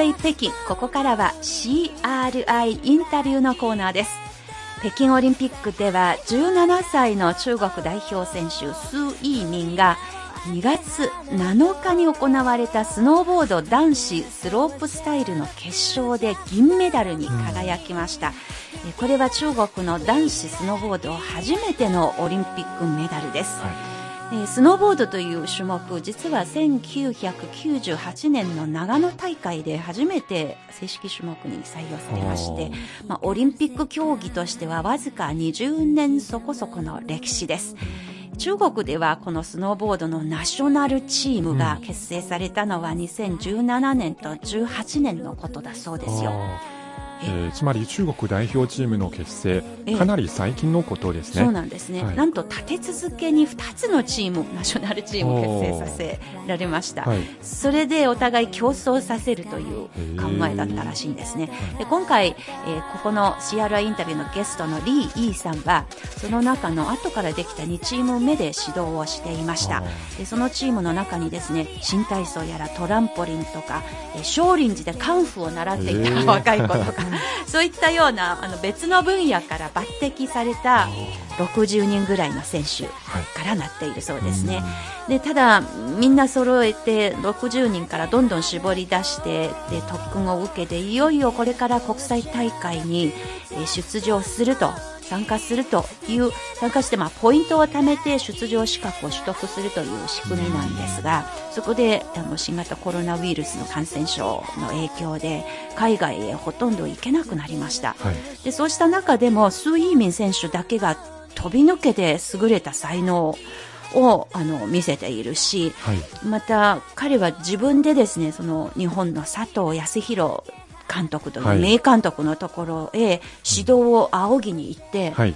ウェイ北京。ここからは CRI インタビューのコーナーです。北京オリンピックでは17歳の中国代表選手、スー・イーミンが2月7日に行われたスノーボード男子スロープスタイルの決勝で銀メダルに輝きました、うん、これは中国の男子スノーボード初めてのオリンピックメダルです、はいスノーボードという種目実は1998年の長野大会で初めて正式種目に採用されまして、まあ、オリンピック競技としてはわずか20年そこそこの歴史です。中国ではこのスノーボードのナショナルチームが結成されたのは2017年と18年のことだそうですよ。えー、つまり中国代表チームの結成、かなり最近のことですね。そうなんですね、はい、なんと立て続けに2つのチーム、ナショナルチームを結成させられました、はい、それでお互い競争させるという考えだったらしいんですね。で今回、えー、ここの CRI インタビューのゲストのリー・イーさんは、その中の後からできた2チーム目で指導をしていました。でそのチームの中にですね、新体操やらトランポリンとか、えー、少林寺でカンフーを習っていた若い子とか、そういったようなあの別の分野から抜擢された60人ぐらいの選手からなっているそうですね。はい、でただ、みんな揃えて60人からどんどん絞り出してで特訓を受けていよいよこれから国際大会に出場すると参加するという参加してまあポイントを貯めて出場資格を取得するという仕組みなんですがそこであの新型コロナウイルスの感染症の影響で海外へほとんど行けなくなりました、はい、でそうした中でもスー・イーミン選手だけが飛び抜けて優れた才能をあの見せているし、はい、また彼は自分でですねその日本の佐藤康弘監督とい。う名監督のところへ指導を仰ぎに行って、はい、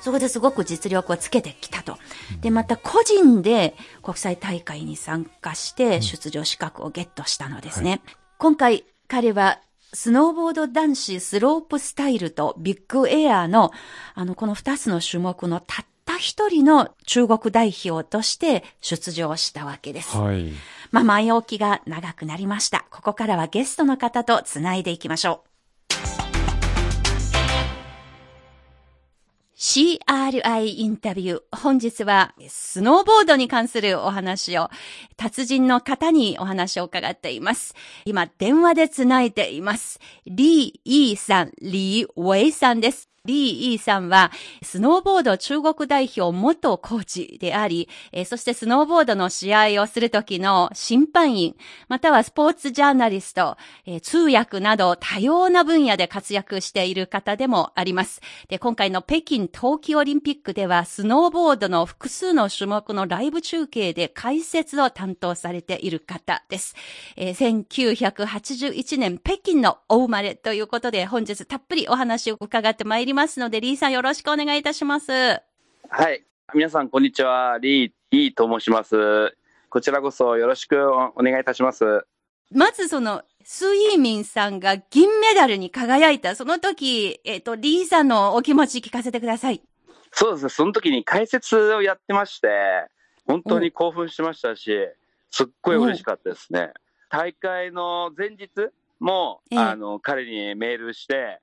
そこですごく実力をつけてきたと。で、また個人で国際大会に参加して出場資格をゲットしたのですね。はい、今回彼はスノーボード男子スロープスタイルとビッグエアのあのこの二つの種目のたった一人の中国代表として出場したわけです。はいまあ、前置きが長くなりました。ここからはゲストの方とつないでいきましょう。CRI インタビュー。本日はスノーボードに関するお話を達人の方にお話を伺っています。今電話でつないでいます。リー・イーさん、リー・ウェイさんです。リー・イーさんは、スノーボード中国代表元コーチであり、えー、そしてスノーボードの試合をするときの審判員、またはスポーツジャーナリスト、えー、通訳など多様な分野で活躍している方でもあります。で、今回の北京冬季オリンピックでは、スノーボードの複数の種目のライブ中継で解説を担当されている方です。えー、1981年北京のお生まれということで、本日たっぷりお話を伺ってまいります。ますので、リーさんよろしくお願いいたします。はい。皆さん、こんにちは。リー、リーと申します。こちらこそよろしくお願いいたします。まずその、スイーミンさんが銀メダルに輝いた、その時、えっ、ー、と、リーさんのお気持ち聞かせてください。そうですね。その時に解説をやってまして、本当に興奮しましたし、すっごい嬉しかったですね。大会の前日も、あの、彼にメールして、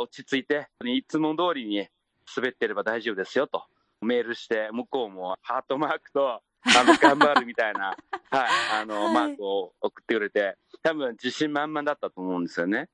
落ち着いて、いつも通りに滑ってれば大丈夫ですよと。メールして、向こうもハートマークと、あの、頑張るみたいな、はい、あの、マークを送ってくれて、多分自信満々だったと思うんですよね。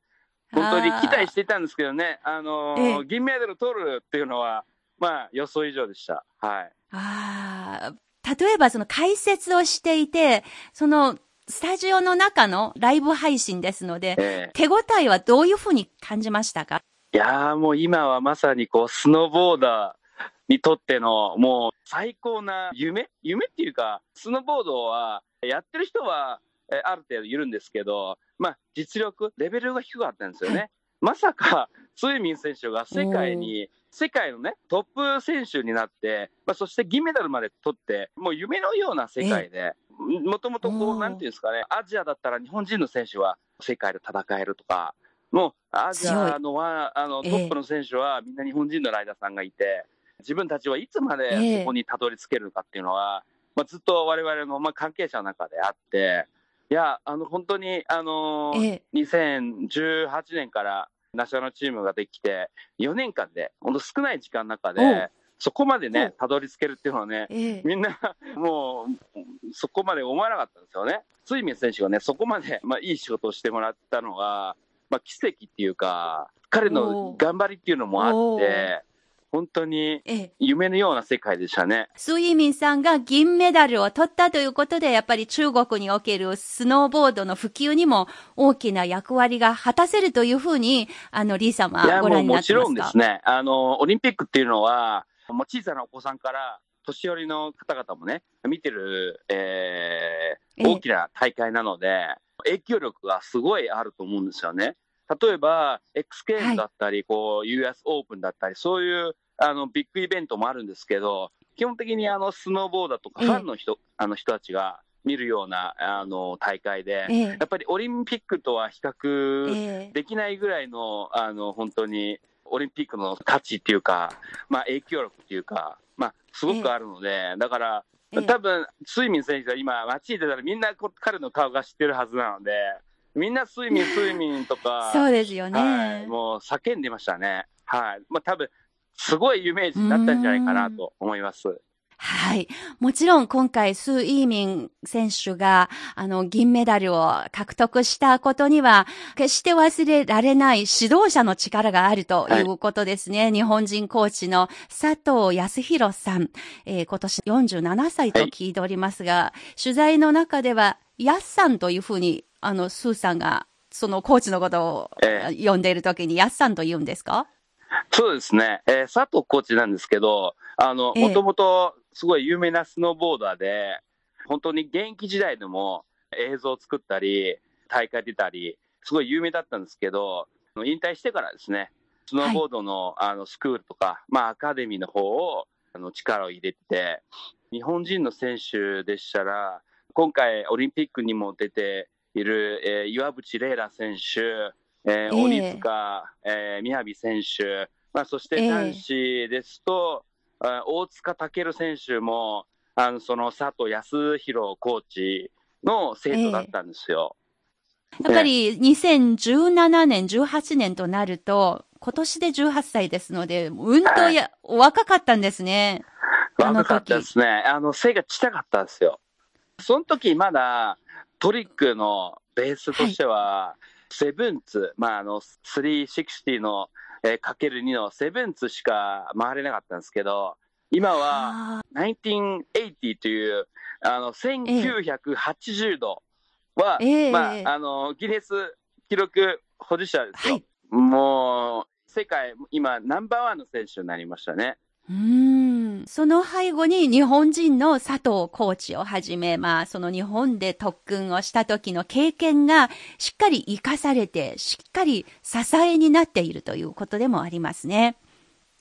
本当に期待していたんですけどね、あの、銀メダル取るっていうのは、まあ、予想以上でした。はい。ああ、例えばその解説をしていて、その、スタジオの中のライブ配信ですので、えー、手応えはどういうふうに感じましたか？いやーもう今はまさにこう、スノーボーダーにとってのもう最高な夢？夢っていうか、スノーボードはやってる人はある程度いるんですけど、まあ実力、レベルが低かったんですよね。はい、まさか、スイミン選手が世界に、世界のね、トップ選手になって、まあ、そして銀メダルまで取って、もう夢のような世界で、もともとこう、なんていうんですかね、アジアだったら日本人の選手は世界で戦えるとか、もうアジアのはあのトップの選手はみんな日本人のライダーさんがいて、自分たちはいつまでそこにたどり着けるかっていうのは、まあ、ずっと我々のまあ関係者の中であって、いや、あの、本当に、あのー、え。2018年からナショナルチームができて、4年間で、本当少ない時間の中で、そこまでね、たどり着けるっていうのはね、えみんな、もう、そこまで思わなかったんですよね。スイミン選手がね、そこまで、まあ、いい仕事をしてもらったのが、まあ、奇跡っていうか、彼の頑張りっていうのもあって、本当に夢のような世界でしたね。スイミンさんが銀メダルを取ったということで、やっぱり中国におけるスノーボードの普及にも大きな役割が果たせるというふうに、あの、リー様ご覧になってますか？もちろんですね。あの、オリンピックっていうのは、もう小さなお子さんから年寄りの方々もね、見てる、えー、大きな大会なので、影響力がすごいあると思うんですよね。例えば、X ゲームだったり、はい、こう、US オープンだったり、そういうあのビッグイベントもあるんですけど、基本的にあのスノーボーダーとかファンの人,、あの人たちが見るようなあの大会で、やっぱりオリンピックとは比較できないぐらいの、あの本当にオリンピックの価値っていうか、まあ、影響力っていうか、まあ、すごくあるので、だから、多分スイミン選手が今、街に出たらみんな彼の顔が知ってるはずなので、みんなスイミン、スイミンとか、そうですよね、はい、もう叫んでましたね。はい。まあ多分、すごいイメージになったんじゃないかなと思います。はい。もちろん今回、スー・イーミン選手が、あの、銀メダルを獲得したことには、決して忘れられない指導者の力があるとい。うことですね。はい、日本人コーチの佐藤康弘さん、えー、今年47歳と聞いておりますが、はい、取材の中では、ヤッさんというふうに、あの、スーさんが、そのコーチのことを呼んでいるときに、ヤッさんと言うんですか？そうですね、えー、佐藤コーチなんですけど、あの、もともとすごい有名なスノーボーダーで、本当に現役時代でも映像を作ったり、大会出たり、すごい有名だったんですけど、引退してからですね、スノーボードの,、あのスクールとか、まあ、アカデミーの方をあの力を入れて、日本人の選手でしたら、今回オリンピックにも出ている、えー、岩渕麗楽選手、えー、鬼塚、えー、宮城選手、まあ、そして男子ですと、えー、大塚健選手も、あのその佐藤康弘コーチの生徒だったんですよ。えー、やっぱり2017年、18年となると、今年で18歳ですので、うんとや、はい、若かったんですね。若かったですね。あの、背がちっちゃかったんですよ。その時まだトリックのベースとしては、はいセブンツ、まあ、あの、360の、えー、かける2のセブンツしか回れなかったんですけど、今は、1980という、あの、1980度は、えー、まあ、あの、ギネス記録保持者ですよ。はい、もう、世界、今、ナンバーワンの選手になりましたね。うん。その背後に日本人の佐藤コーチをはじめ、まあ、その日本で特訓をした時の経験がしっかり活かされて、しっかり支えになっているということでもありますね。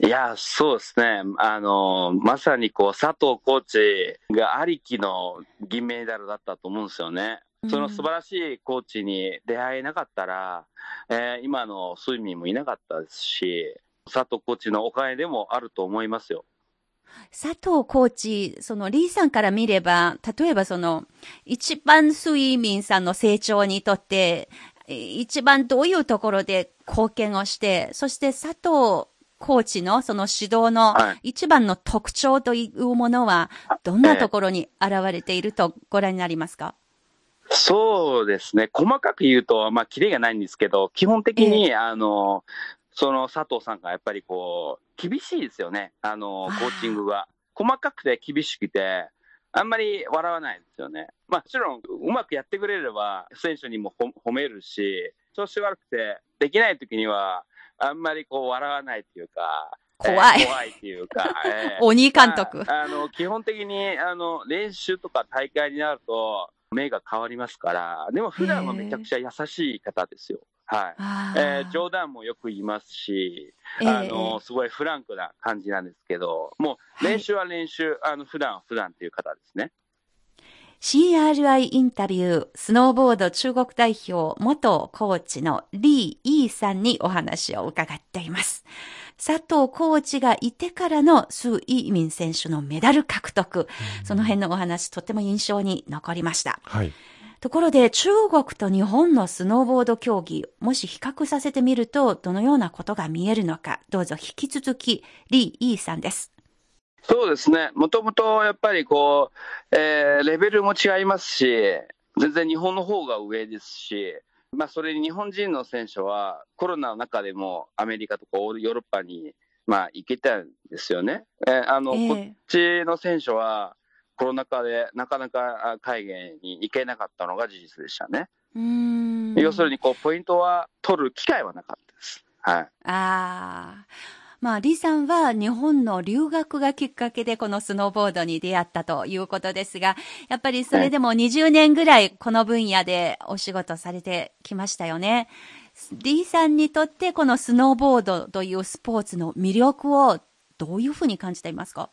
いや、そうですね。あの、まさにこう、佐藤コーチがありきの銀メダルだったと思うんですよね。その素晴らしいコーチに出会えなかったら、えー、今のスイミンもいなかったですし、佐藤コーチのおかげでもあると思いますよ。佐藤コーチ、そのリーさんから見れば、例えばその、一番スイミンさんの成長にとって、一番どういうところで貢献をして、そして佐藤コーチのその指導の一番の特徴というものは、どんなところに現れているとご覧になりますか、えー、そうですね。細かく言うと、まあ、キレがないんですけど、基本的に、えー、あの、その佐藤さんがやっぱりこう、厳しいですよね。あの、コーチングが。細かくて厳しくて、あんまり笑わないですよね。まあ、もちろん、うまくやってくれれば、選手にも褒めるし、調子悪くて、できない時には、あんまりこう、笑わないっていうか、怖い。えー、怖いっていうか、えー、鬼監督。あ、あの、基本的に、あの、練習とか大会になると、目が変わりますから、でも普段はめちゃくちゃ優しい方ですよ。はい。えー、冗談もよく言いますし、あの、すごいフランクな感じなんですけど、もう練習は練習、はい、あの、普段は普段っていう方ですね。CRI インタビュー、スノーボード中国代表元コーチのリー・イーさんにお話を伺っています。佐藤コーチがいてからのスー・イーミン選手のメダル獲得、その辺のお話とっても印象に残りました。はい。ところで中国と日本のスノーボード競技、もし比較させてみると、どのようなことが見えるのか、どうぞ引き続き、リー・イーさんです。そうですね。もともとやっぱりこう、えー、レベルも違いますし、全然日本の方が上ですし、まあ、それに日本人の選手はコロナの中でもアメリカとかヨーロッパにまあ行けたんですよね。えー、あの、えー、こっちの選手はコロナ禍でなかなか海外に行けなかったのが事実でしたね。うん要するにこうポイントは取る機会はなかったです。はい。ああ。まあ、李さんは日本の留学がきっかけでこのスノーボードに出会ったということですが、やっぱりそれでも20年ぐらいこの分野でお仕事されてきましたよね。李さんにとってこのスノーボードというスポーツの魅力をどういうふうに感じていますか？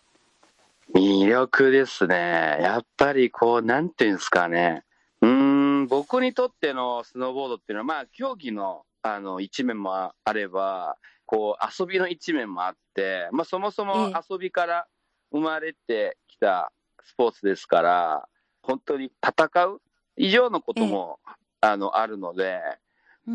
魅力ですね。やっぱりこう、なんていうんですかね。うん、僕にとってのスノーボードっていうのは、まあ、競技のあの一面もあれば、こう遊びの一面もあって、まあ、そもそも遊びから生まれてきたスポーツですから、本当に戦う以上のことも、あのあるので、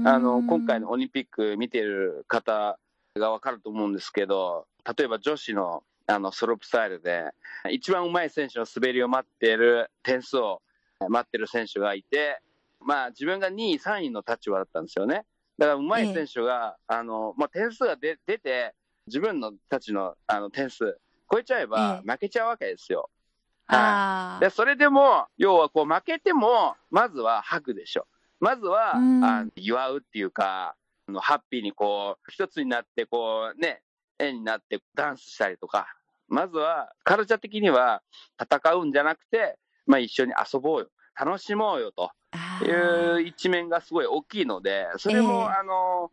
あの今回のオリンピック見てる方が分かると思うんですけど、例えば女子のあのスロープスタイルで、一番うまい選手の滑りを待っている点数を待ってる選手がいて、まあ、自分が2位、3位の立場だったんですよね。だから、うまい選手が、えあのまあ、点数が出て、自分のたちのあの点数、超えちゃえば負けちゃうわけですよ。えはい、でそれでも、要はこう負けても、まずは吐くでしょ。まずは、うん、あ祝うっていうか、あのハッピーにこう、一つになって、こうね、絵になってダンスしたりとか、まずは、カルチャー的には戦うんじゃなくて、まあ一緒に遊ぼうよ。楽しもうよという一面がすごい大きいので、それも、えー、あの、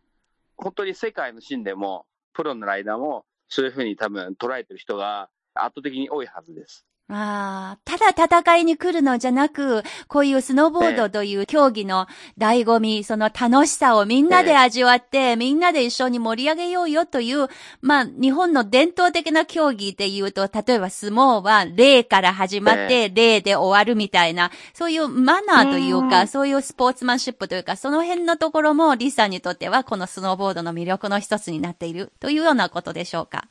本当に世界のシーンでも、プロのライダーも、そういうふうに多分捉えてる人が圧倒的に多いはずです。ああ、ただ戦いに来るのじゃなく、こういうスノーボードという競技の醍醐味、その楽しさをみんなで味わって、みんなで一緒に盛り上げようよという、まあ、日本の伝統的な競技で言うと、例えば相撲は礼から始まって、礼で終わるみたいな、そういうマナーというか、そういうスポーツマンシップというか、その辺のところもリさんにとっては、このスノーボードの魅力の一つになっているというようなことでしょうか。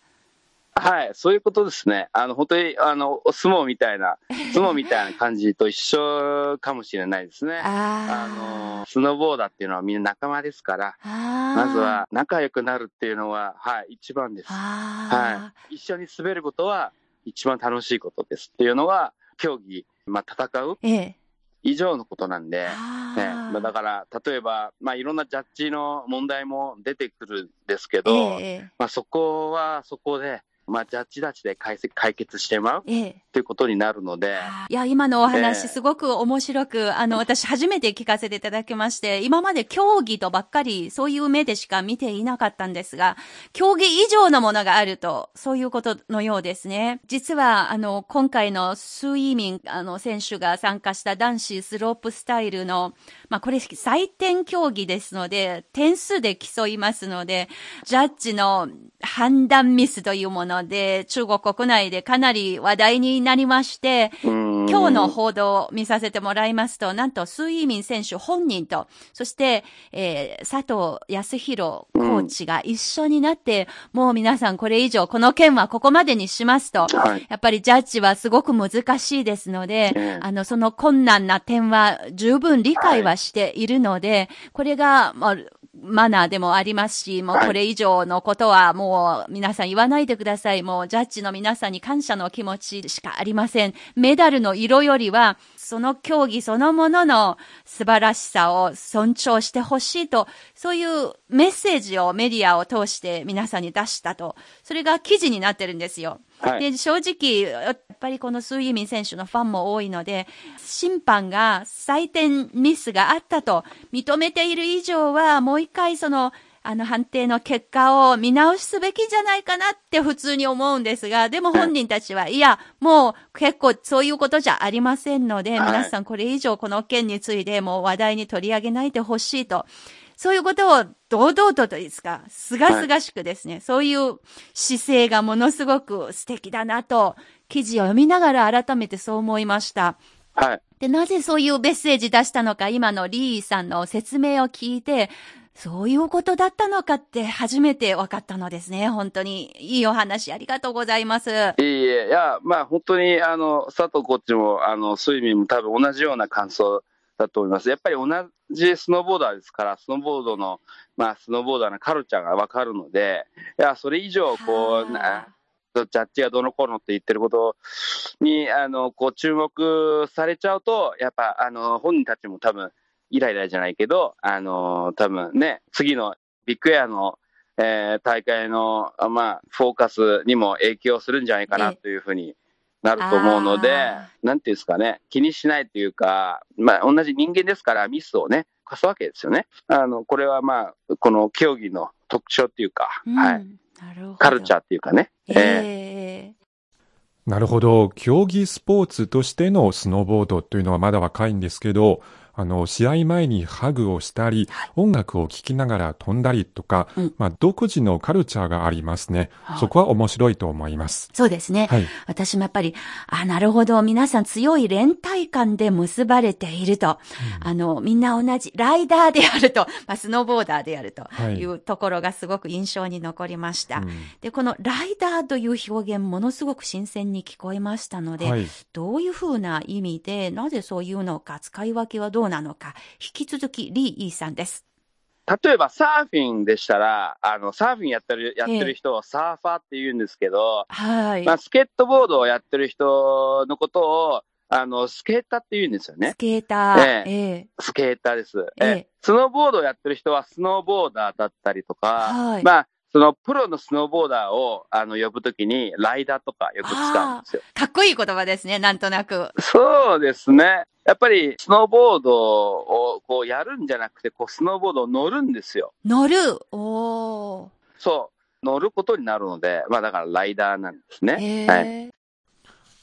はい、そういうことですね。あの、本当に、あの、相撲みたいな、相撲みたいな感じと一緒かもしれないですね。あの、スノーボーダーっていうのはみんな仲間ですから、まずは仲良くなるっていうのは、はい、一番です。はい。一緒に滑ることは一番楽しいことですっていうのは、競技、まあ、戦う。ええ以上のことなんで、ね、だから、例えば、まあ、いろんなジャッジの問題も出てくるんですけど、えまあ、そこはそこで、まあ、ジャッジたちで解解決してもらう、ええ、ということになるので。いや、今のお話、すごく面白く、あの、私初めて聞かせていただきまして、今まで競技とばっかり、そういう目でしか見ていなかったんですが、競技以上のものがあると、そういうことのようですね。実は、あの、今回のスイーミン、あの、選手が参加した男子スロープスタイルの、まあ、これ、採点競技ですので、点数で競いますので、ジャッジの判断ミスというものので、中国国内でかなり話題になりまして、今日の報道を見させてもらいますと、なんと、スイーミン選手本人と、そして、えー、佐藤康弘コーチが一緒になって、うん、もう皆さんこれ以上、この件はここまでにしますと、はい、やっぱりジャッジはすごく難しいですので、あの、その困難な点は十分理解はしているので、はい、これが、まあ、マナーでもありますし、もうこれ以上のことはもう皆さん言わないでください。もうジャッジの皆さんに感謝の気持ちしかありません。メダルの色よりは、その競技そのものの素晴らしさを尊重してほしいと、そういうメッセージをメディアを通して皆さんに出したと。それが記事になってるんですよ。はい、で、正直、やっぱりこのスイミン選手のファンも多いので、審判が採点ミスがあったと認めている以上は、もう一回その、あの判定の結果を見直すべきじゃないかなって普通に思うんですが、でも本人たちは、いや、もう結構そういうことじゃありませんので、皆さんこれ以上この件についてもう話題に取り上げないでほしいと。そういうことを堂々とといですか、すがすがしくですね、はい、そういう姿勢がものすごく素敵だなと、記事を読みながら改めてそう思いました。はい。で、なぜそういうメッセージ出したのか、今のリーさんの説明を聞いて、そういうことだったのかって初めて分かったのですね。本当にいいお話ありがとうございます。いいえ、いや、まあ本当に、あの、佐藤コーチも、あの、スイミングも多分同じような感想だと思います。やっぱり同じスノーボーダーですから、スノーボードの、まあスノーボーダーのカルチャーが分かるので、いや、それ以上、こう、な、ジャッジがどの頃って言ってることに、あの、こう注目されちゃうと、やっぱ、あの、本人たちも多分、イライラじゃないけど、あのー、多分ね、次のビッグエアの、えー、大会の、まあ、フォーカスにも影響するんじゃないかなというふうになると思うので、なんていうんですかね、気にしないというか、まあ、同じ人間ですからミスをね、貸すわけですよね。あの、これはまあ、この競技の特徴っていうか、うん、はい。カルチャーっていうかね。えーなるほど。競技スポーツとしてのスノーボードというのはまだ若いんですけど、あの、試合前にハグをしたり、音楽を聴きながら飛んだりとか、うん、まあ、独自のカルチャーがありますね。そこは面白いと思います。そうですね。はい、私もやっぱり、あ、なるほど。皆さん強い連帯感で結ばれていると。うん、あの、みんな同じ、ライダーであると、まあ、スノーボーダーであるというところがすごく印象に残りました。はい、で、このライダーという表現、ものすごく新鮮に聞こえましたので、はい、どういうふうな意味で、なぜそういうのか、使い分けはどうなのか、引き続きリー・イーさんです。例えばサーフィンでしたら、あの、サーフィンやってる、やってる人をサーファーって言うんですけど、はい。まあ、スケートボードをやってる人のことを、あの、スケーターって言うんですよね。スケーター。ええスケーターです。ええスノーボードをやってる人はスノーボーダーだったりとか、はい。まあ、そのプロのスノーボーダーをあの呼ぶときに、ライダーとかよく使うんですよ。かっこいい言葉ですね、なんとなく。そうですね。やっぱりスノーボードをこうやるんじゃなくて、こうスノーボードを乗るんですよ。乗るおそう。乗ることになるので、まあだからライダーなんですね。はい。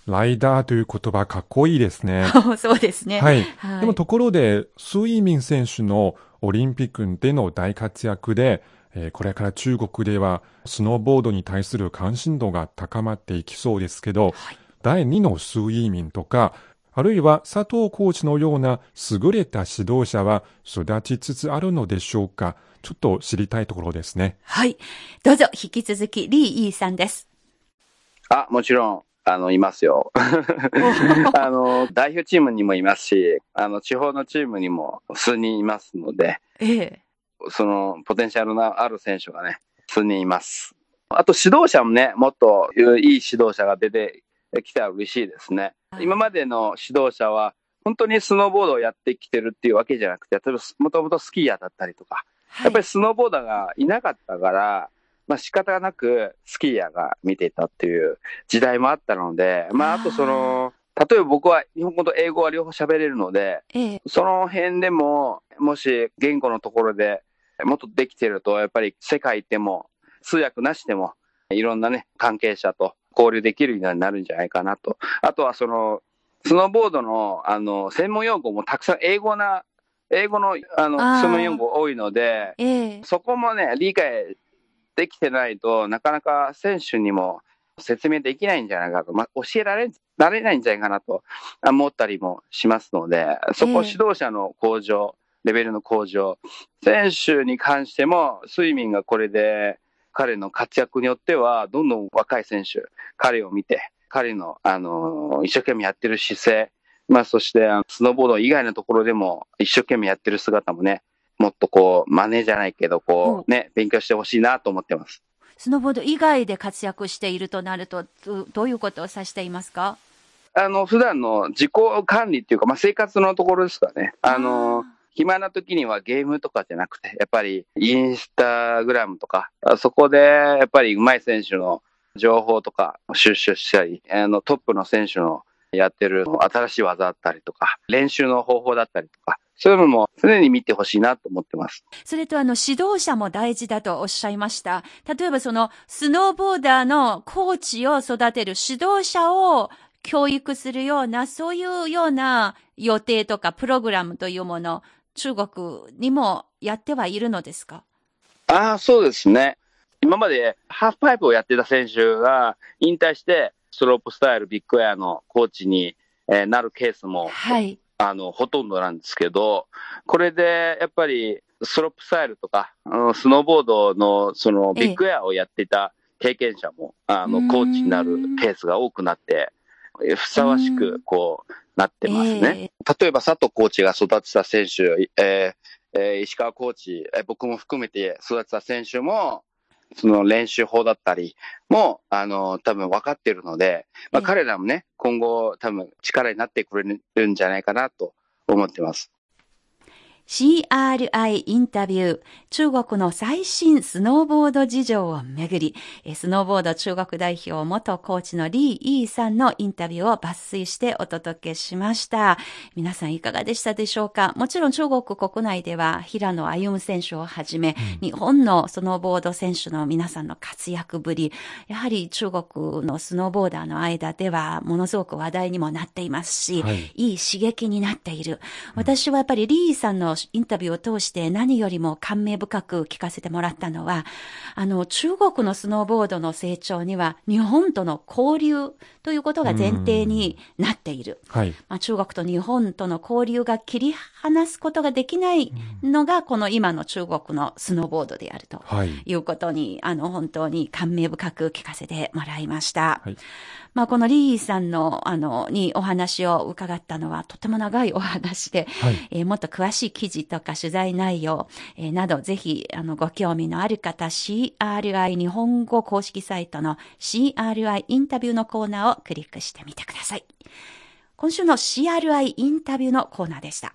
ライダーという言葉かっこいいですね。そうですね。はい。はい、でもところで、スイミン選手のオリンピックでの大活躍で、えー、これから中国ではスノーボードに対する関心度が高まっていきそうですけど、はい、第2のスイミンとか、あるいは佐藤コーチのような優れた指導者は育ちつつあるのでしょうかちょっと知りたいところですね。はい。どうぞ引き続きリー・イーさんです。あ、もちろん。あの、いますよ。あの、代表チームにもいますし、あの、地方のチームにも数人いますので、ええ、そのポテンシャルのある選手がね、数人います。あと指導者もね、もっといい指導者が出てきたら嬉しいですね。今までの指導者は、本当にスノーボードをやってきてるっていうわけじゃなくて、例えばもともとスキーヤーだったりとか、やっぱりスノーボーダーがいなかったから、まあ仕方なくスキーヤーが見ていたっていう時代もあったので、まああとその、例えば僕は日本語と英語は両方喋れるので、ええ、その辺でも、もし言語のところでもっとできてると、やっぱり世界でも通訳なしでもいろんなね、関係者と交流できるようになるんじゃないかなと。あとはその、スノーボードの、あの、専門用語もたくさん英語な、英語の、あの、専門用語多いので、えそこもね、理解できてないとなかなか選手にも説明できないんじゃないかと、まあ、教えられ、られないんじゃないかなと思ったりもしますので、そこ指導者の向上、レベルの向上。選手に関しても、スイミンがこれで、彼の活躍によっては、どんどん若い選手、彼を見て、彼の、あの、一生懸命やってる姿勢、まあ、そして、スノーボード以外のところでも、一生懸命やってる姿もね、もっとこう、真似じゃないけど、こう、ね、勉強してほしいなと思ってます。スノーボード以外で活躍しているとなると、どういうことを指していますか？あの、普段の自己管理っていうか、まあ、生活のところですかね。あの、暇な時にはゲームとかじゃなくて、やっぱりインスタグラムとか、そこでやっぱり上手い選手の情報とか収集したり、あのトップの選手のやってる新しい技だったりとか、練習の方法だったりとか、そういうのも常に見てほしいなと思ってます。それとあの指導者も大事だとおっしゃいました。例えばそのスノーボーダーのコーチを育てる指導者を教育するような、そういうような予定とかプログラムというもの、中国にもやってはいるのですか？ああ、そうですね。今までハーフパイプをやってた選手が引退して、スロープスタイルビッグエアのコーチにえー、なるケースも、はい、あの、ほとんどなんですけど、これでやっぱりスロープスタイルとか、あのスノーボードのそのビッグエアをやっていた経験者も、あの、コーチになるケースが多くなって、ふさわしく、こう、なってますね。えー、例えば佐藤コーチが育てた選手、えーえー、石川コーチ、えー、僕も含めて育てた選手も、その練習法だったりも、あの、多分分かってるので、まあ、彼らもね、今後多分力になってくれるんじゃないかなと思ってます。CRI インタビュー、中国の最新スノーボード事情をめぐり、スノーボード中国代表元コーチのリー・イーさんのインタビューを抜粋してお届けしました。皆さんいかがでしたでしょうか？もちろん中国国内では平野歩夢選手をはじめ、うん、日本のスノーボード選手の皆さんの活躍ぶり、やはり中国のスノーボーダーの間ではものすごく話題にもなっていますし、はい、いい刺激になっている。私はやっぱりリーさんのインタビューを通して何よりも感銘深く聞かせてもらったのは、あの、中国のスノーボードの成長には日本との交流ということが前提になっている。はい、まあ、中国と日本との交流が切り離すことができないのが、この今の中国のスノーボードであるとい。うことに、はい、あの、本当に感銘深く聞かせてもらいました。はいまあ、このリーさんの、あの、にお話を伺ったのはとても長いお話で、はい、えー、もっと詳しい記事とか取材内容、えー、など、ぜひ、あの、ご興味のある方、CRI 日本語公式サイトの CRI インタビューのコーナーをクリックしてみてください。今週の CRI インタビューのコーナーでした。